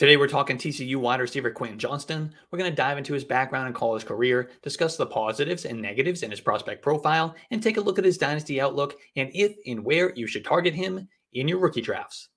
Today, we're talking TCU wide receiver Quentin Johnston. We're going to dive into his background and college career, discuss the positives and negatives in his prospect profile, and take a look at his dynasty outlook and if and where you should target him in your rookie drafts.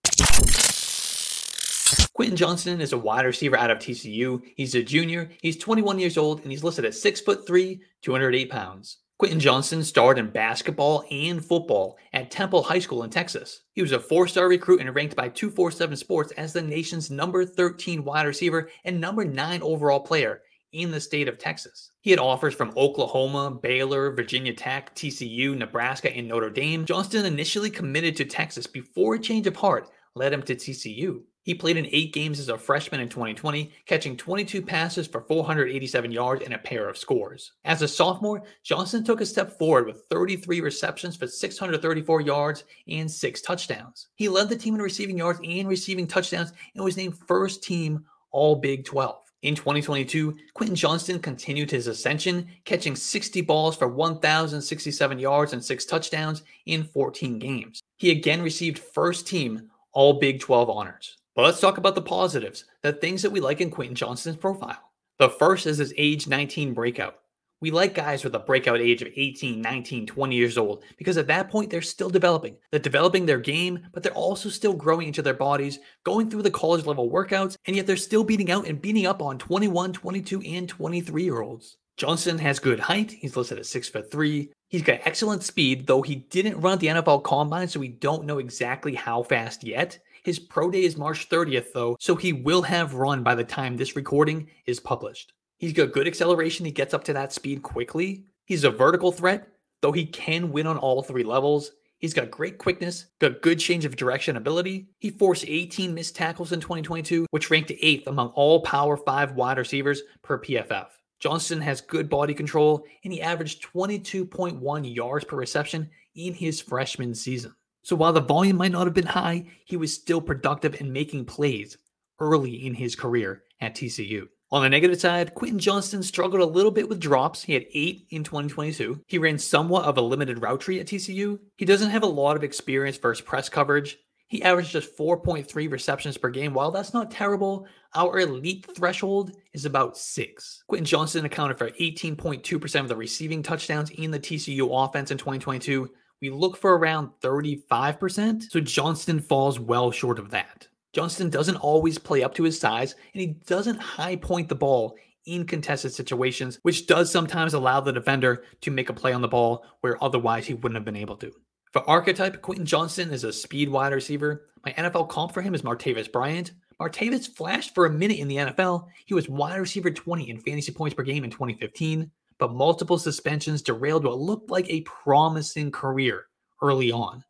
Quentin Johnston is a wide receiver out of TCU. He's a junior, he's 21 years old, and he's listed at 6 foot 3, 208 pounds. Quentin Johnston starred in basketball and football at Temple High School in Texas. He was a four star recruit and ranked by 247 Sports as the nation's number 13 wide receiver and number 9 overall player in the state of Texas. He had offers from Oklahoma, Baylor, Virginia Tech, TCU, Nebraska, and Notre Dame. Johnston initially committed to Texas before a change of heart led him to TCU. He played in eight games as a freshman in 2020, catching 22 passes for 487 yards and a pair of scores. As a sophomore, Johnson took a step forward with 33 receptions for 634 yards and six touchdowns. He led the team in receiving yards and receiving touchdowns and was named first team All Big 12. In 2022, Quentin Johnston continued his ascension, catching 60 balls for 1,067 yards and six touchdowns in 14 games. He again received first team All Big 12 honors. But let's talk about the positives, the things that we like in Quentin Johnston's profile. The first is his age 19 breakout. We like guys with a breakout age of 18, 19, 20 years old because at that point they're still developing. They're developing their game, but they're also still growing into their bodies, going through the college level workouts, and yet they're still beating out and beating up on 21, 22, and 23 year olds. Johnson has good height. He's listed at six foot three. He's got excellent speed, though he didn't run the NFL combine, so we don't know exactly how fast yet. His pro day is March 30th, though, so he will have run by the time this recording is published. He's got good acceleration. He gets up to that speed quickly. He's a vertical threat, though he can win on all three levels. He's got great quickness, got good change of direction ability. He forced 18 missed tackles in 2022, which ranked eighth among all Power 5 wide receivers per PFF. Johnston has good body control, and he averaged 22.1 yards per reception in his freshman season. So while the volume might not have been high, he was still productive in making plays early in his career at TCU. On the negative side, Quentin Johnston struggled a little bit with drops. He had eight in 2022. He ran somewhat of a limited route tree at TCU. He doesn't have a lot of experience versus press coverage. He averaged just 4.3 receptions per game. While that's not terrible, our elite threshold is about six. Quentin Johnston accounted for 18.2% of the receiving touchdowns in the TCU offense in 2022 we look for around 35%. So Johnston falls well short of that. Johnston doesn't always play up to his size, and he doesn't high point the ball in contested situations, which does sometimes allow the defender to make a play on the ball where otherwise he wouldn't have been able to. For archetype, Quentin Johnston is a speed wide receiver. My NFL comp for him is Martavis Bryant. Martavis flashed for a minute in the NFL. He was wide receiver 20 in fantasy points per game in 2015 but multiple suspensions derailed what looked like a promising career early on.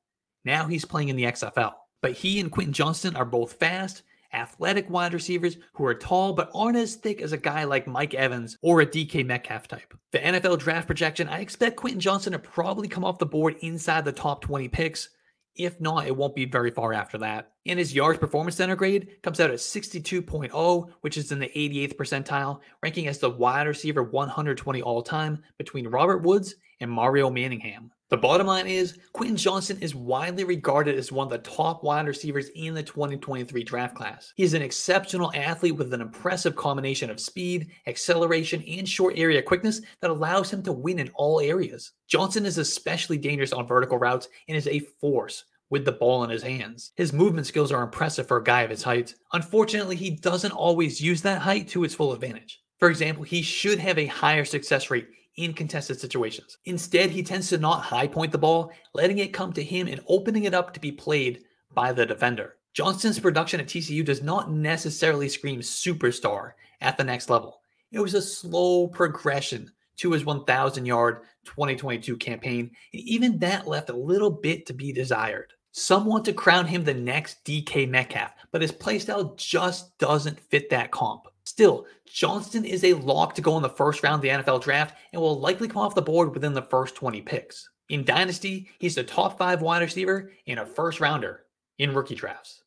Now he's playing in the XFL. But he and Quentin Johnston are both fast, athletic wide receivers who are tall but aren't as thick as a guy like Mike Evans or a DK Metcalf type. The NFL draft projection, I expect Quentin Johnston to probably come off the board inside the top 20 picks, if not, it won't be very far after that. And his yards performance center grade comes out at 62.0, which is in the 88th percentile, ranking as the wide receiver 120 all time between Robert Woods and Mario Manningham. The bottom line is Quentin Johnson is widely regarded as one of the top wide receivers in the 2023 draft class. He is an exceptional athlete with an impressive combination of speed, acceleration, and short area quickness that allows him to win in all areas. Johnson is especially dangerous on vertical routes and is a force with the ball in his hands. His movement skills are impressive for a guy of his height. Unfortunately, he doesn't always use that height to its full advantage. For example, he should have a higher success rate in contested situations. Instead, he tends to not high point the ball, letting it come to him and opening it up to be played by the defender. Johnston's production at TCU does not necessarily scream superstar at the next level. It was a slow progression to his 1,000 yard 2022 campaign, and even that left a little bit to be desired. Some want to crown him the next DK Metcalf, but his playstyle just doesn't fit that comp. Still, Johnston is a lock to go in the first round of the NFL draft and will likely come off the board within the first 20 picks. In Dynasty, he's the top five wide receiver and a first rounder in rookie drafts.